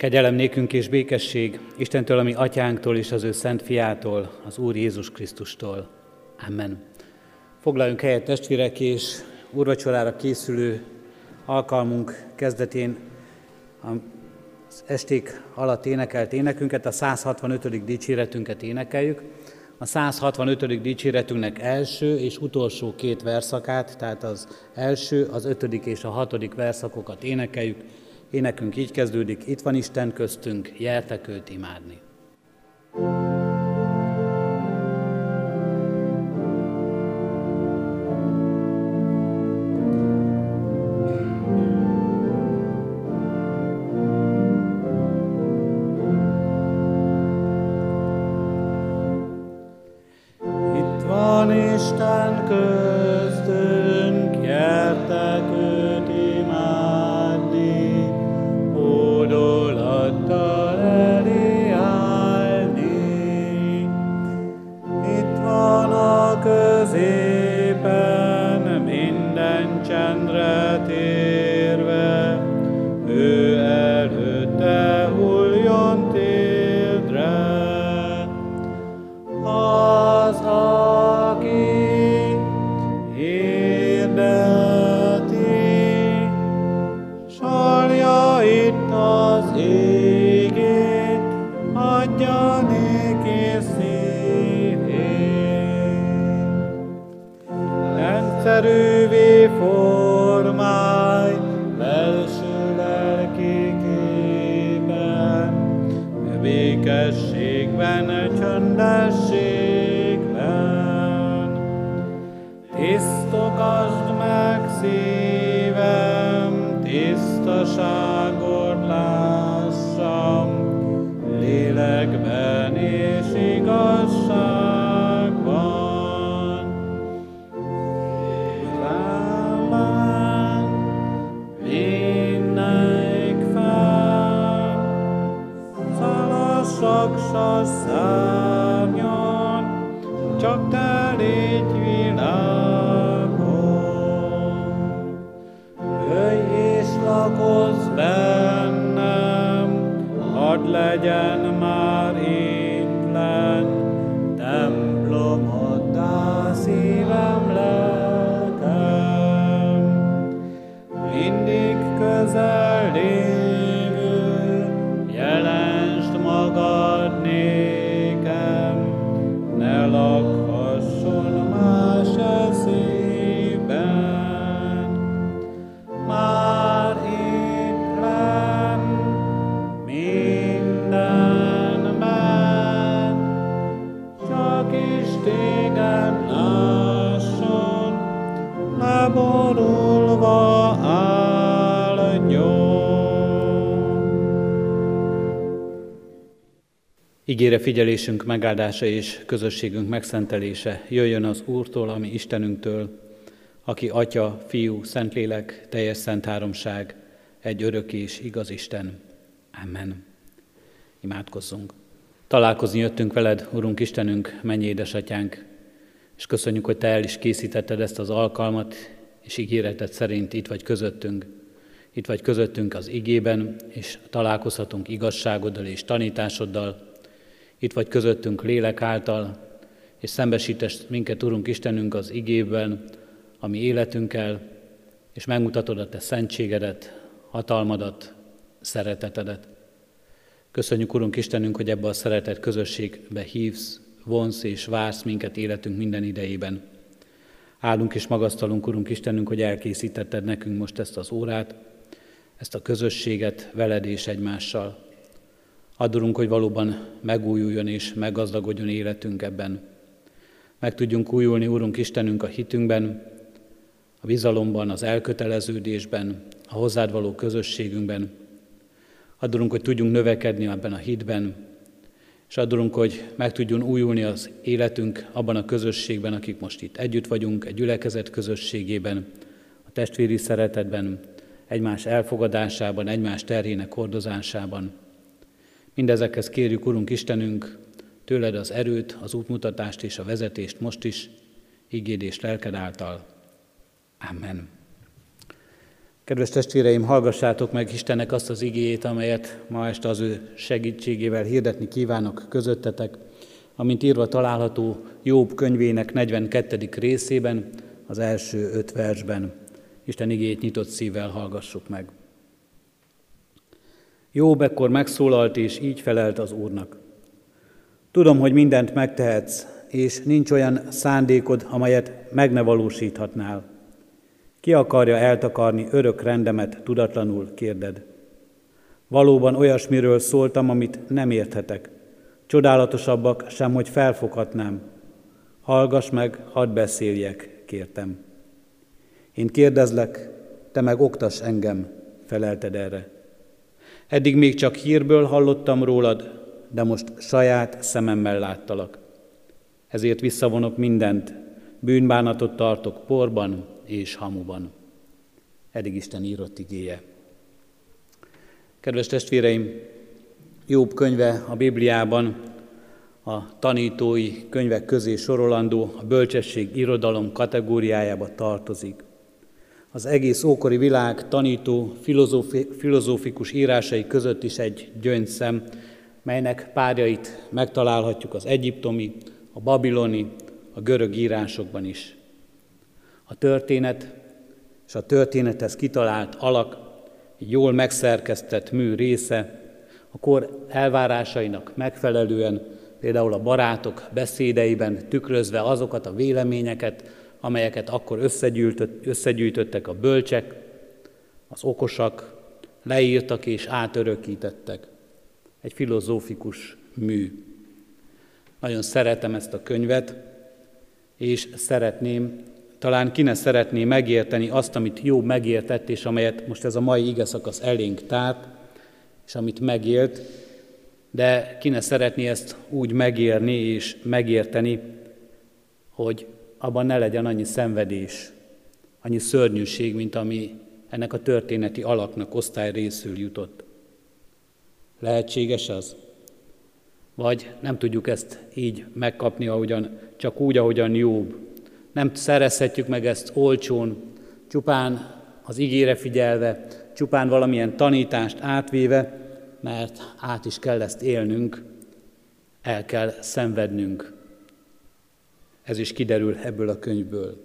Kegyelem nékünk és békesség Istentől, ami atyánktól és az ő szent fiától, az Úr Jézus Krisztustól. Amen. Foglaljunk helyet testvérek, és úrvacsorára készülő alkalmunk kezdetén az esték alatt énekelt énekünket, a 165. dicséretünket énekeljük. A 165. dicséretünknek első és utolsó két verszakát, tehát az első, az ötödik és a hatodik verszakokat énekeljük. Énekünk így kezdődik, itt van Isten köztünk, jeltek őt imádni. thank you tisztaságot lássam, lélekben és igazságban. Lámán vinnék fel, szalassak sasszám, Ígére figyelésünk megáldása és közösségünk megszentelése jöjjön az Úrtól, ami Istenünktől, aki Atya, Fiú, Szentlélek, teljes szent háromság, egy örök és igaz Isten. Amen. Imádkozzunk. Találkozni jöttünk veled, Urunk Istenünk, mennyi édesatyánk, és köszönjük, hogy Te el is készítetted ezt az alkalmat, és ígéretet szerint itt vagy közöttünk. Itt vagy közöttünk az igében, és találkozhatunk igazságoddal és tanításoddal, itt vagy közöttünk lélek által, és szembesítesz minket, Urunk Istenünk, az igében, ami életünkkel, és megmutatod a Te szentségedet, hatalmadat, szeretetedet. Köszönjük, Urunk Istenünk, hogy ebbe a szeretet közösségbe hívsz, vonsz és vársz minket életünk minden idejében. Állunk és magasztalunk, Urunk Istenünk, hogy elkészítetted nekünk most ezt az órát, ezt a közösséget veled és egymással. Adorunk, hogy valóban megújuljon és meggazdagodjon életünk ebben. Meg tudjunk újulni, Úrunk Istenünk, a hitünkben, a bizalomban, az elköteleződésben, a hozzád való közösségünkben. Adorunk, hogy tudjunk növekedni ebben a hitben, és adorunk, hogy meg tudjon újulni az életünk abban a közösségben, akik most itt együtt vagyunk, egy gyülekezet közösségében, a testvéri szeretetben, egymás elfogadásában, egymás terhének hordozásában. Mindezekhez kérjük, Urunk Istenünk, tőled az erőt, az útmutatást és a vezetést most is, igéd és lelked által. Amen. Kedves testvéreim, hallgassátok meg Istennek azt az igéjét, amelyet ma este az ő segítségével hirdetni kívánok közöttetek, amint írva található Jobb könyvének 42. részében, az első öt versben. Isten igéjét nyitott szívvel hallgassuk meg. Jobb ekkor megszólalt, és így felelt az Úrnak. Tudom, hogy mindent megtehetsz, és nincs olyan szándékod, amelyet meg ne valósíthatnál. Ki akarja eltakarni örök rendemet tudatlanul, kérded. Valóban olyasmiről szóltam, amit nem érthetek. Csodálatosabbak sem, hogy felfoghatnám. Hallgass meg, hadd beszéljek, kértem. Én kérdezlek, te meg oktas engem, felelted erre. Eddig még csak hírből hallottam rólad, de most saját szememmel láttalak. Ezért visszavonok mindent, bűnbánatot tartok porban és hamuban. Eddig Isten írott igéje. Kedves testvéreim, Jobb könyve a Bibliában a tanítói könyvek közé sorolandó, a bölcsesség irodalom kategóriájába tartozik. Az egész ókori világ tanító filozófi, filozófikus írásai között is egy gyöngyszem, melynek párjait megtalálhatjuk az egyiptomi, a babiloni, a görög írásokban is. A történet és a történethez kitalált alak egy jól megszerkesztett mű része, a kor elvárásainak megfelelően, például a barátok beszédeiben tükrözve azokat a véleményeket, amelyeket akkor összegyűjtöttek a bölcsek, az okosak, leírtak és átörökítettek. Egy filozófikus mű. Nagyon szeretem ezt a könyvet, és szeretném, talán ki ne szeretné megérteni azt, amit jó megértett, és amelyet most ez a mai ige szakasz elénk tárt, és amit megélt, de ki ne szeretné ezt úgy megérni és megérteni, hogy abban ne legyen annyi szenvedés, annyi szörnyűség, mint ami ennek a történeti alaknak osztály részül jutott. Lehetséges az? Vagy nem tudjuk ezt így megkapni, ahogyan, csak úgy, ahogyan jobb. Nem szerezhetjük meg ezt olcsón, csupán az ígére figyelve, csupán valamilyen tanítást átvéve, mert át is kell ezt élnünk, el kell szenvednünk. Ez is kiderül ebből a könyvből.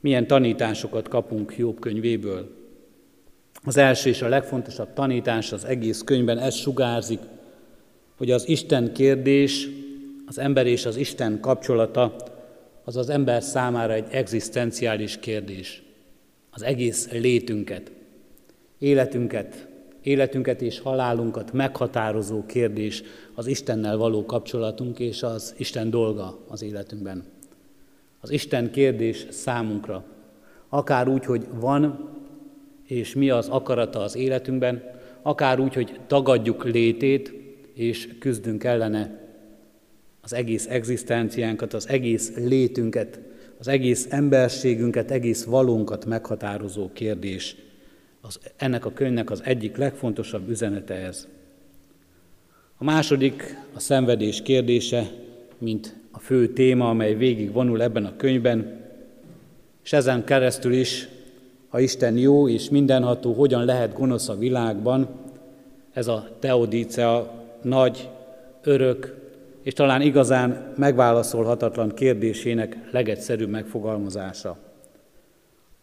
Milyen tanításokat kapunk Jobb könyvéből? Az első és a legfontosabb tanítás az egész könyvben ez sugárzik, hogy az Isten kérdés, az ember és az Isten kapcsolata, az az ember számára egy egzisztenciális kérdés. Az egész létünket, életünket, életünket és halálunkat meghatározó kérdés az Istennel való kapcsolatunk és az Isten dolga az életünkben. Az Isten kérdés számunkra, akár úgy, hogy van, és mi az akarata az életünkben, akár úgy, hogy tagadjuk létét, és küzdünk ellene az egész egzisztenciánkat, az egész létünket, az egész emberségünket, egész valónkat meghatározó kérdés. Az, ennek a könyvnek az egyik legfontosabb üzenete ez. A második a szenvedés kérdése, mint a fő téma, amely végig vonul ebben a könyvben, és ezen keresztül is, ha Isten jó és mindenható, hogyan lehet gonosz a világban, ez a teodícea nagy, örök és talán igazán megválaszolhatatlan kérdésének legegyszerűbb megfogalmazása.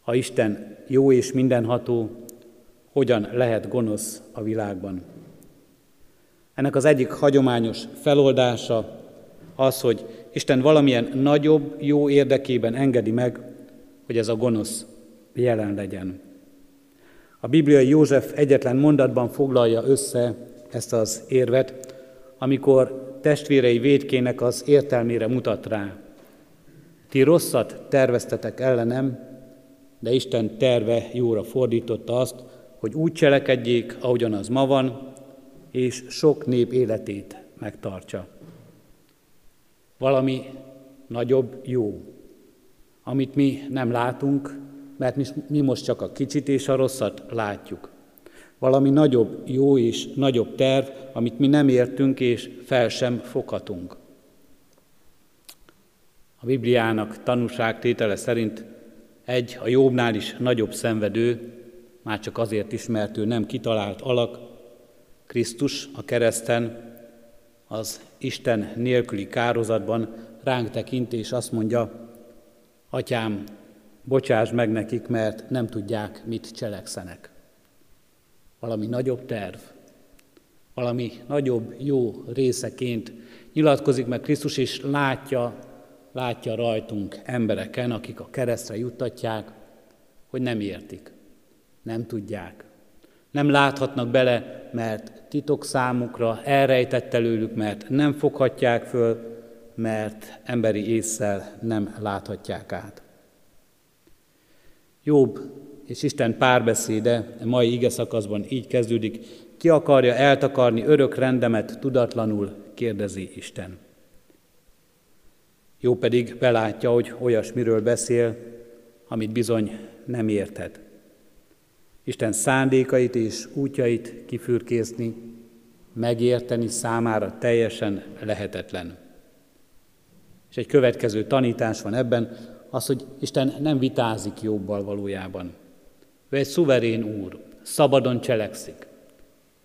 Ha Isten jó és mindenható, hogyan lehet gonosz a világban? Ennek az egyik hagyományos feloldása az, hogy Isten valamilyen nagyobb, jó érdekében engedi meg, hogy ez a gonosz jelen legyen. A bibliai József egyetlen mondatban foglalja össze ezt az érvet, amikor testvérei védkének az értelmére mutat rá. Ti rosszat terveztetek ellenem, de Isten terve jóra fordította azt, hogy úgy cselekedjék, ahogyan az ma van, és sok nép életét megtartsa. Valami nagyobb jó, amit mi nem látunk, mert mi most csak a kicsit és a rosszat látjuk valami nagyobb jó és nagyobb terv, amit mi nem értünk és fel sem foghatunk. A Bibliának tanúságtétele szerint egy a jobbnál is nagyobb szenvedő, már csak azért is, mert ő nem kitalált alak, Krisztus a kereszten az Isten nélküli kározatban ránk tekint, és azt mondja, Atyám, bocsáss meg nekik, mert nem tudják, mit cselekszenek. Valami nagyobb terv, valami nagyobb jó részeként nyilatkozik meg Krisztus, és látja, látja rajtunk embereken, akik a keresztre juttatják, hogy nem értik, nem tudják, nem láthatnak bele, mert titok számukra, elrejtett előlük, mert nem foghatják föl, mert emberi észsel nem láthatják át. Jobb és Isten párbeszéde a mai ige szakaszban így kezdődik, ki akarja eltakarni örök rendemet tudatlanul, kérdezi Isten. Jó pedig belátja, hogy olyasmiről beszél, amit bizony nem érted. Isten szándékait és útjait kifürkészni, megérteni számára teljesen lehetetlen. És egy következő tanítás van ebben, az, hogy Isten nem vitázik jobbal valójában. Ő egy szuverén úr, szabadon cselekszik.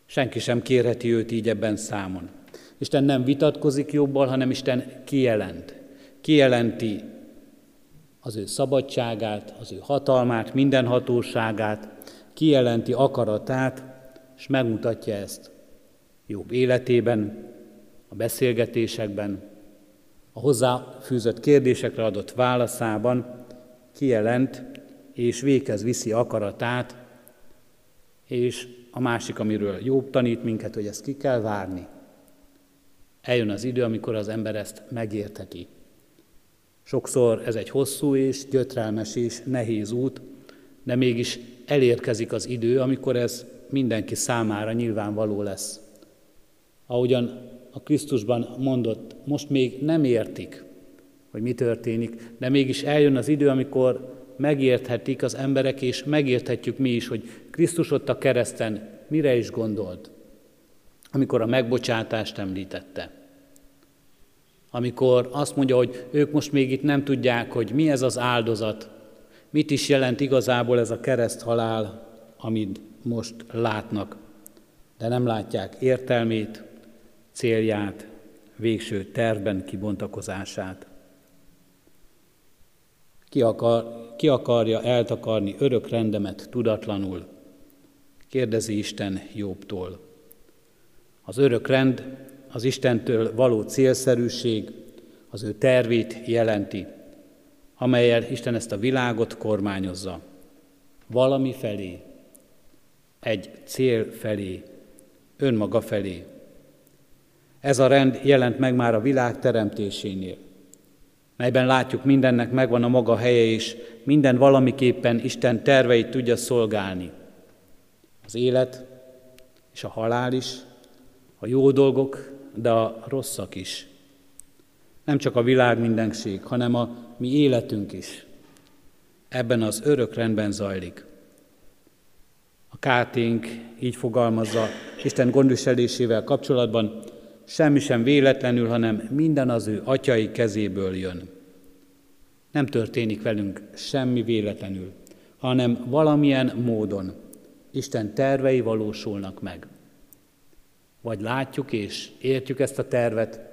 Senki sem kérheti őt így ebben számon. Isten nem vitatkozik jobbal, hanem Isten kijelent. Kijelenti az ő szabadságát, az ő hatalmát, minden hatóságát, kijelenti akaratát, és megmutatja ezt jobb életében, a beszélgetésekben, a hozzáfűzött kérdésekre adott válaszában kijelent és véghez viszi akaratát, és a másik, amiről jobb tanít minket, hogy ezt ki kell várni. Eljön az idő, amikor az ember ezt megérteti. Sokszor ez egy hosszú és gyötrelmes és nehéz út, de mégis elérkezik az idő, amikor ez mindenki számára nyilvánvaló lesz. Ahogyan a Krisztusban mondott, most még nem értik, hogy mi történik, de mégis eljön az idő, amikor megérthetik az emberek, és megérthetjük mi is, hogy Krisztus ott a kereszten mire is gondolt, amikor a megbocsátást említette. Amikor azt mondja, hogy ők most még itt nem tudják, hogy mi ez az áldozat, mit is jelent igazából ez a kereszt halál, amit most látnak, de nem látják értelmét, célját, végső tervben kibontakozását. Ki, akar, ki akarja eltakarni örök rendemet tudatlanul? Kérdezi Isten Jobbtól. Az örök rend az Istentől való célszerűség, az ő tervét jelenti, amelyel Isten ezt a világot kormányozza. Valami felé, egy cél felé, önmaga felé. Ez a rend jelent meg már a világ teremtésénél, melyben látjuk mindennek megvan a maga helye, és minden valamiképpen Isten terveit tudja szolgálni. Az élet és a halál is, a jó dolgok, de a rosszak is. Nem csak a világ mindenség, hanem a mi életünk is. Ebben az örök rendben zajlik. A káténk így fogalmazza Isten gondviselésével kapcsolatban, semmi sem véletlenül, hanem minden az ő atyai kezéből jön. Nem történik velünk semmi véletlenül, hanem valamilyen módon Isten tervei valósulnak meg. Vagy látjuk és értjük ezt a tervet,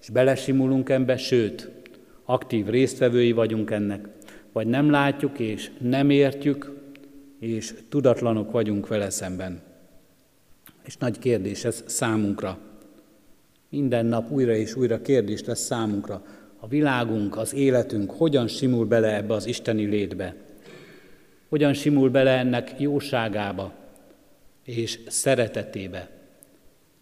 és belesimulunk ebbe, sőt, aktív résztvevői vagyunk ennek, vagy nem látjuk és nem értjük, és tudatlanok vagyunk vele szemben. És nagy kérdés ez számunkra. Minden nap újra és újra kérdés lesz számunkra. A világunk, az életünk hogyan simul bele ebbe az isteni létbe? Hogyan simul bele ennek jóságába és szeretetébe,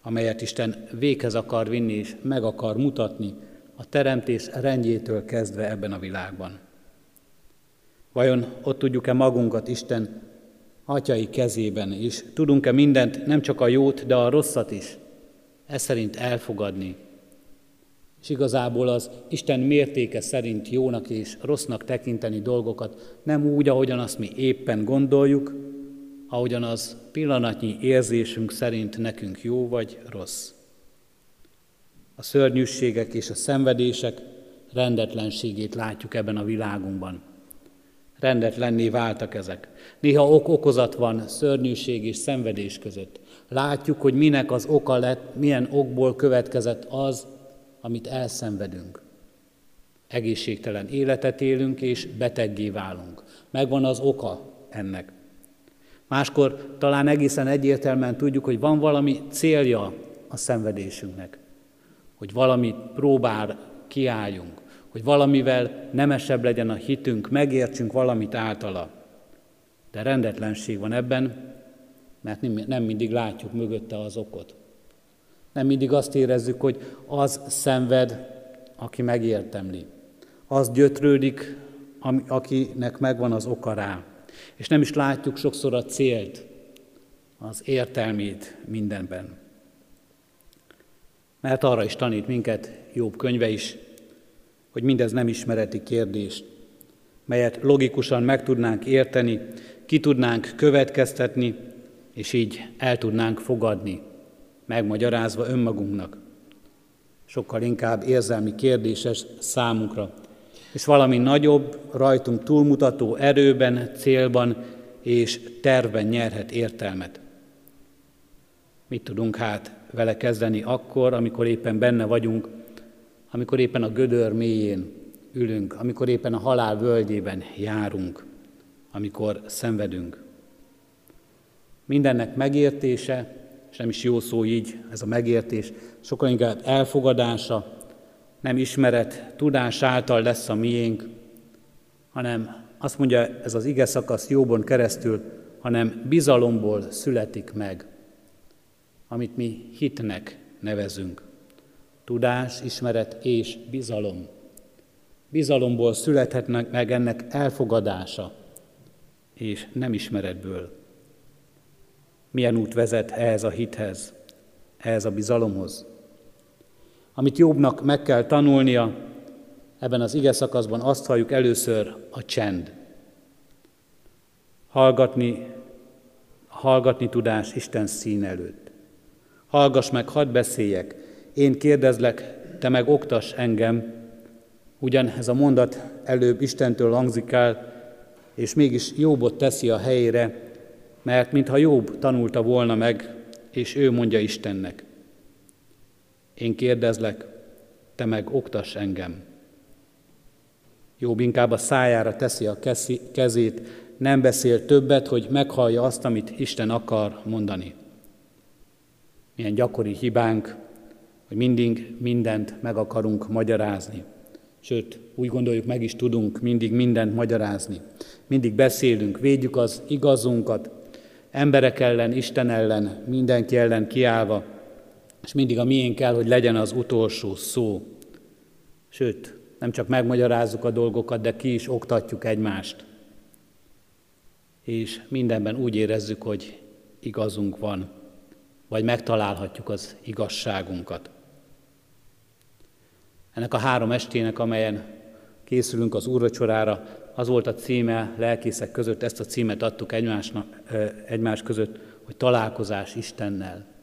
amelyet Isten véghez akar vinni és meg akar mutatni a teremtés rendjétől kezdve ebben a világban. Vajon ott tudjuk-e magunkat Isten atyai kezében, és tudunk-e mindent, nem csak a jót, de a rosszat is, ez szerint elfogadni, és igazából az Isten mértéke szerint jónak és rossznak tekinteni dolgokat, nem úgy, ahogyan azt mi éppen gondoljuk, ahogyan az pillanatnyi érzésünk szerint nekünk jó vagy rossz. A szörnyűségek és a szenvedések rendetlenségét látjuk ebben a világunkban. Rendetlenné váltak ezek. Néha ok-okozat van szörnyűség és szenvedés között. Látjuk, hogy minek az oka lett, milyen okból következett az, amit elszenvedünk. Egészségtelen életet élünk, és beteggé válunk. Megvan az oka ennek. Máskor talán egészen egyértelműen tudjuk, hogy van valami célja a szenvedésünknek. Hogy valamit próbál kiálljunk, hogy valamivel nemesebb legyen a hitünk, megértsünk valamit általa. De rendetlenség van ebben, mert nem mindig látjuk mögötte az okot. Nem mindig azt érezzük, hogy az szenved, aki megértemli. Az gyötrődik, akinek megvan az oka rá. És nem is látjuk sokszor a célt, az értelmét mindenben. Mert arra is tanít minket Jobb könyve is, hogy mindez nem ismereti kérdés, melyet logikusan meg tudnánk érteni, ki tudnánk következtetni, és így el tudnánk fogadni, megmagyarázva önmagunknak. Sokkal inkább érzelmi kérdéses számunkra, és valami nagyobb, rajtunk túlmutató erőben, célban és tervben nyerhet értelmet. Mit tudunk hát vele kezdeni akkor, amikor éppen benne vagyunk, amikor éppen a gödör mélyén ülünk, amikor éppen a halál völgyében járunk, amikor szenvedünk. Mindennek megértése, és nem is jó szó így, ez a megértés, sokkal inkább elfogadása, nem ismeret, tudás által lesz a miénk, hanem azt mondja ez az ige szakasz jóban keresztül, hanem bizalomból születik meg, amit mi hitnek nevezünk. Tudás, ismeret és bizalom. Bizalomból születhetnek meg ennek elfogadása, és nem ismeretből. Milyen út vezet ehhez a hithez, ehhez a bizalomhoz? Amit jobbnak meg kell tanulnia, ebben az ige szakaszban azt halljuk először a csend. Hallgatni, hallgatni tudás Isten szín előtt. Hallgass meg, hadd beszéljek, én kérdezlek, te meg oktas engem. Ugyan ez a mondat előbb Istentől hangzik el, és mégis Jobbot teszi a helyére, mert mintha Jobb tanulta volna meg, és ő mondja Istennek. Én kérdezlek, te meg oktass engem. Jobb inkább a szájára teszi a kezét, nem beszél többet, hogy meghallja azt, amit Isten akar mondani. Milyen gyakori hibánk, hogy mindig mindent meg akarunk magyarázni. Sőt, úgy gondoljuk, meg is tudunk mindig mindent magyarázni. Mindig beszélünk, védjük az igazunkat, emberek ellen, Isten ellen, mindenki ellen kiállva, és mindig a miénk kell, hogy legyen az utolsó szó. Sőt, nem csak megmagyarázzuk a dolgokat, de ki is oktatjuk egymást. És mindenben úgy érezzük, hogy igazunk van, vagy megtalálhatjuk az igazságunkat. Ennek a három estének, amelyen készülünk az úrvacsorára, az volt a címe, lelkészek között ezt a címet adtuk egymásnak, egymás között, hogy találkozás Istennel.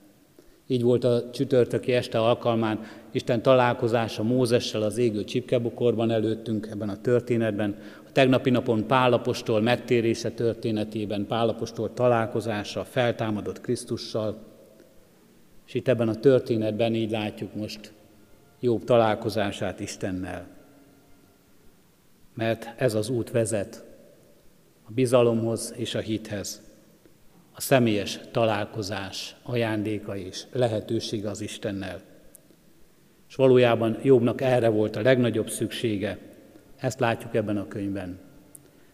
Így volt a csütörtöki este alkalmán Isten találkozása Mózessel az égő csipkebukorban előttünk ebben a történetben. A tegnapi napon Pálapostól megtérése történetében, Pálapostól találkozása, feltámadott Krisztussal. És itt ebben a történetben így látjuk most jobb találkozását Istennel. Mert ez az út vezet a bizalomhoz és a hithez a személyes találkozás ajándéka és lehetősége az Istennel. És valójában Jobbnak erre volt a legnagyobb szüksége. Ezt látjuk ebben a könyvben.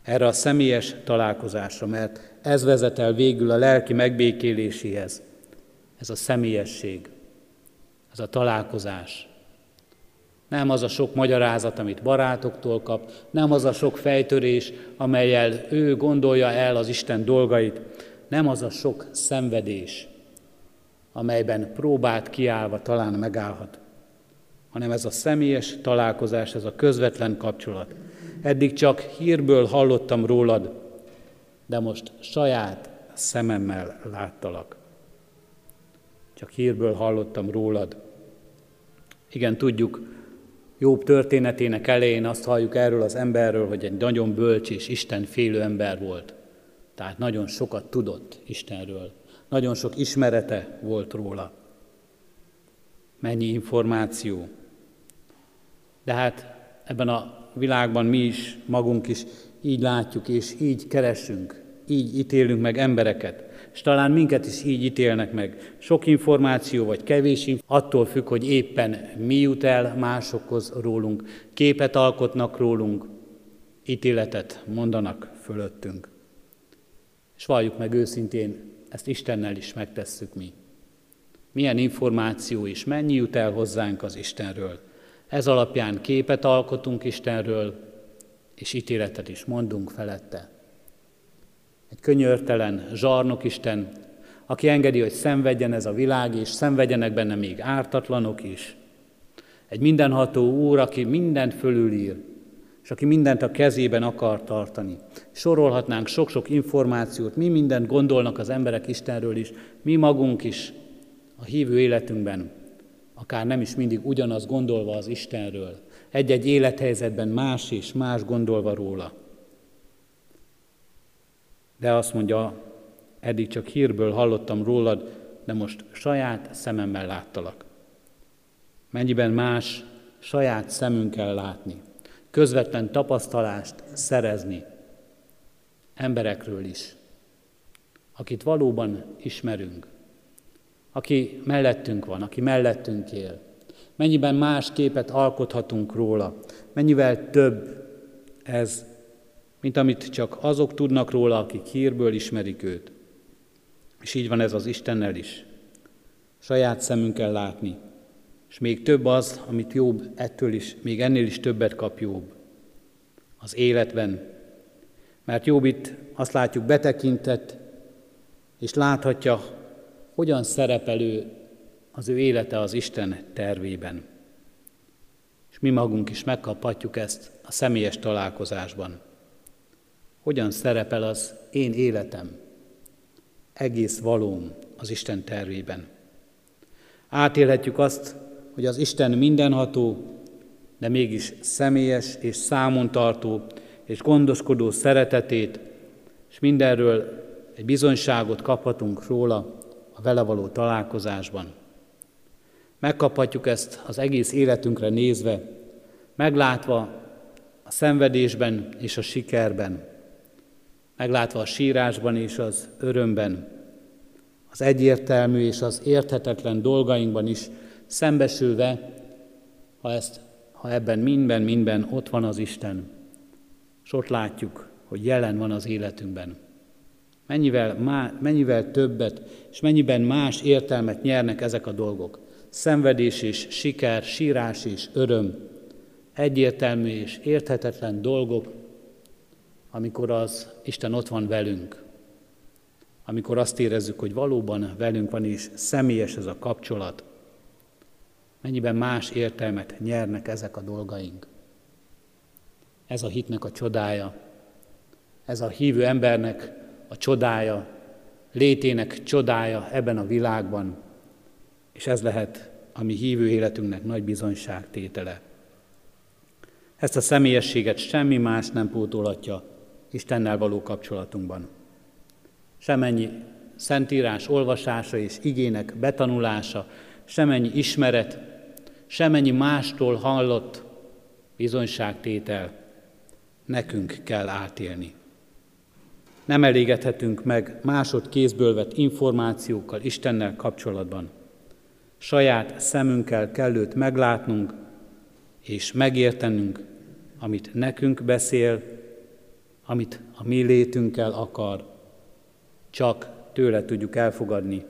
Erre a személyes találkozásra, mert ez vezet el végül a lelki megbékéléséhez. Ez a személyesség, ez a találkozás. Nem az a sok magyarázat, amit barátoktól kap, nem az a sok fejtörés, amelyel ő gondolja el az Isten dolgait, nem az a sok szenvedés, amelyben próbát kiállva talán megállhat, hanem ez a személyes találkozás, ez a közvetlen kapcsolat. Eddig csak hírből hallottam rólad, de most saját szememmel láttalak. Csak hírből hallottam rólad. Igen, tudjuk, Jobb történetének elején azt halljuk erről az emberről, hogy egy nagyon bölcs és Isten félő ember volt. Tehát nagyon sokat tudott Istenről. Nagyon sok ismerete volt róla. Mennyi információ. De hát ebben a világban mi is, magunk is így látjuk, és így keresünk, így ítélünk meg embereket, és talán minket is így ítélnek meg. Sok információ vagy kevés információ, attól függ, hogy éppen mi jut el másokhoz rólunk, képet alkotnak rólunk, ítéletet mondanak fölöttünk. És valljuk meg őszintén, ezt Istennel is megtesszük mi. Milyen információ is, mennyi jut el hozzánk az Istenről. Ez alapján képet alkotunk Istenről, és ítéletet is mondunk felette. Egy könyörtelen, zsarnok Isten, aki engedi, hogy szenvedjen ez a világ, és szenvedjenek benne még ártatlanok is. Egy mindenható Úr, aki mindent fölülír, és aki mindent a kezében akar tartani. Sorolhatnánk sok-sok információt, mi mindent gondolnak az emberek Istenről is, mi magunk is a hívő életünkben, akár nem is mindig ugyanaz gondolva az Istenről, egy-egy élethelyzetben más és más gondolva róla. De azt mondja, eddig csak hírből hallottam rólad, de most saját szememmel láttalak. Mennyiben más saját szemünkkel látni, közvetlen tapasztalást szerezni emberekről is, akit valóban ismerünk, aki mellettünk van, aki mellettünk él. Mennyiben más képet alkothatunk róla, mennyivel több ez, mint amit csak azok tudnak róla, akik hírből ismerik őt. És így van ez az Istennel is. Saját szemünkkel látni. És még több az, amit jobb ettől is, még ennél is többet kap jobb. Az életben. Mert jobb itt azt látjuk betekintett, és láthatja, hogyan szerepelő az ő élete az Isten tervében. És mi magunk is megkaphatjuk ezt a személyes találkozásban. Hogyan szerepel az én életem, egész valóm az Isten tervében. Átélhetjük azt, hogy az Isten mindenható, de mégis személyes és számon tartó és gondoskodó szeretetét, és mindenről egy bizonyságot kaphatunk róla a vele való találkozásban. Megkaphatjuk ezt az egész életünkre nézve, meglátva a szenvedésben és a sikerben, meglátva a sírásban és az örömben, az egyértelmű és az érthetetlen dolgainkban is szembesülve, ha, ezt, ha ebben minden, minden ott van az Isten, és ott látjuk, hogy jelen van az életünkben. Mennyivel, má, mennyivel többet és mennyiben más értelmet nyernek ezek a dolgok. Szenvedés és siker, sírás és öröm, egyértelmű és érthetetlen dolgok, amikor az Isten ott van velünk, amikor azt érezzük, hogy valóban velünk van, és személyes ez a kapcsolat, mennyiben más értelmet nyernek ezek a dolgaink. Ez a hitnek a csodája, ez a hívő embernek a csodája, létének csodája ebben a világban, és ez lehet a mi hívő életünknek nagy bizonyságtétele. Ezt a személyességet semmi más nem pótolhatja Istennel való kapcsolatunkban. Semennyi szentírás olvasása és igének betanulása, semennyi ismeret, semennyi mástól hallott bizonyságtétel nekünk kell átélni. Nem elégedhetünk meg másodkézből vett információkkal Istennel kapcsolatban. Saját szemünkkel kell őt meglátnunk és megértenünk, amit nekünk beszél, amit a mi létünkkel akar, csak tőle tudjuk elfogadni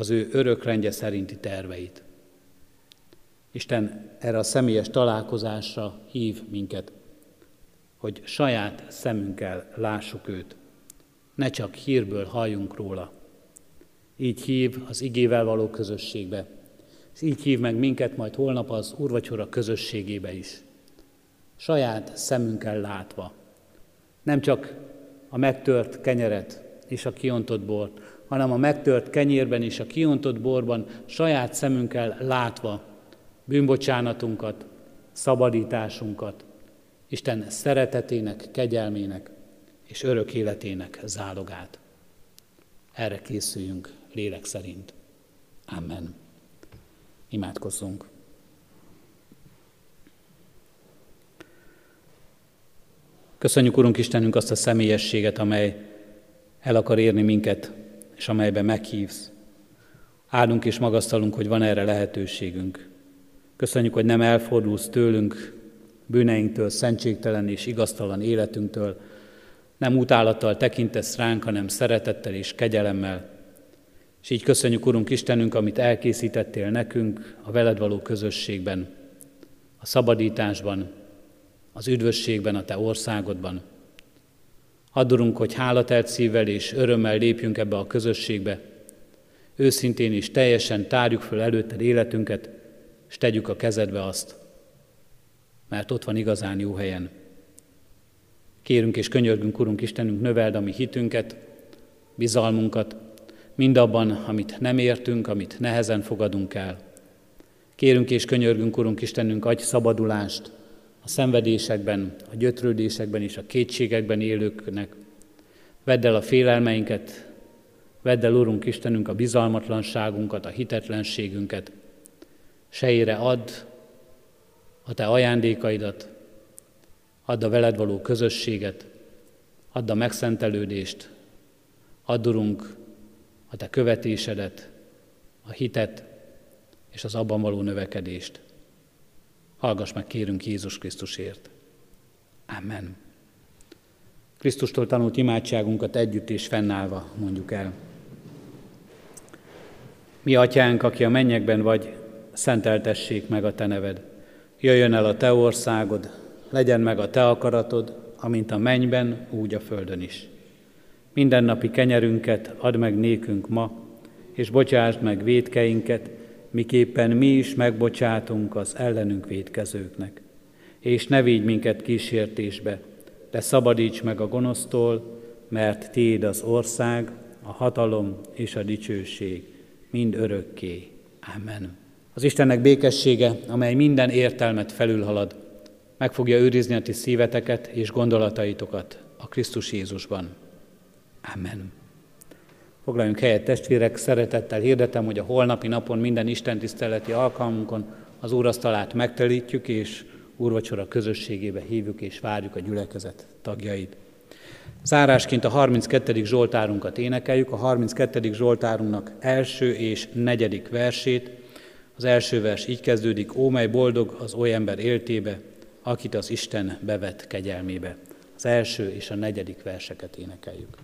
az ő örökrendje szerinti terveit. Isten erre a személyes találkozásra hív minket, hogy saját szemünkkel lássuk őt, ne csak hírből halljunk róla. Így hív az igével való közösségbe, és így hív meg minket majd holnap az Úrvacsora közösségébe is. Saját szemünkkel látva, nem csak a megtört kenyeret és a kiontott bort, hanem a megtört kenyérben és a kiontott borban saját szemünkkel látva bűnbocsánatunkat, szabadításunkat, Isten szeretetének, kegyelmének és örök életének zálogát. Erre készüljünk lélek szerint. Amen. Imádkozzunk. Köszönjük, Urunk Istenünk, azt a személyességet, amely el akar érni minket, és amelyben meghívsz. Áldunk és magasztalunk, hogy van erre lehetőségünk. Köszönjük, hogy nem elfordulsz tőlünk, bűneinktől, szentségtelen és igaztalan életünktől, nem utálattal tekintesz ránk, hanem szeretettel és kegyelemmel. És így köszönjük, Urunk Istenünk, amit elkészítettél nekünk a veled való közösségben, a szabadításban, az üdvösségben, a Te országodban. Addurunk, hogy hálatelt szívvel és örömmel lépjünk ebbe a közösségbe, őszintén és teljesen tárjuk föl előtted életünket, és tegyük a kezedbe azt, mert ott van igazán jó helyen. Kérünk és könyörgünk, Urunk Istenünk, növeld a mi hitünket, bizalmunkat, mindabban, amit nem értünk, amit nehezen fogadunk el. Kérünk és könyörgünk, Urunk Istenünk, adj szabadulást a szenvedésekben, a gyötrődésekben és a kétségekben élőknek. Vedd el a félelmeinket, vedd el, Urunk Istenünk, a bizalmatlanságunkat, a hitetlenségünket. Sejére add a Te ajándékaidat, add a veled való közösséget, add a megszentelődést, add, Urunk, a Te követésedet, a hitet és az abban való növekedést. Hallgass meg, kérünk Jézus Krisztusért. Amen. Krisztustól tanult imádságunkat együtt és fennállva mondjuk el. Mi atyánk, aki a mennyekben vagy, szenteltessék meg a te neved. Jöjjön el a te országod, legyen meg a te akaratod, amint a mennyben, úgy a földön is. Mindennapi kenyerünket add meg nékünk ma, és bocsásd meg védkeinket, miképpen mi is megbocsátunk az ellenünk védkezőknek. És ne vigy minket kísértésbe, de szabadíts meg a gonosztól, mert Tiéd az ország, a hatalom és a dicsőség mind örökké. Amen. Az Istennek békessége, amely minden értelmet felülhalad, meg fogja őrizni a ti szíveteket és gondolataitokat a Krisztus Jézusban. Amen. Foglaljunk helyet testvérek, szeretettel hirdetem, hogy a holnapi napon minden istentiszteleti alkalmunkon az úrasztalát megtelítjük, és úrvacsora közösségébe hívjuk és várjuk a gyülekezet tagjait. Zárásként a 32. Zsoltárunkat énekeljük, a 32. Zsoltárunknak első és negyedik versét. Az első vers így kezdődik, ó mely boldog az oly ember éltébe, akit az Isten bevet kegyelmébe. Az első és a negyedik verseket énekeljük.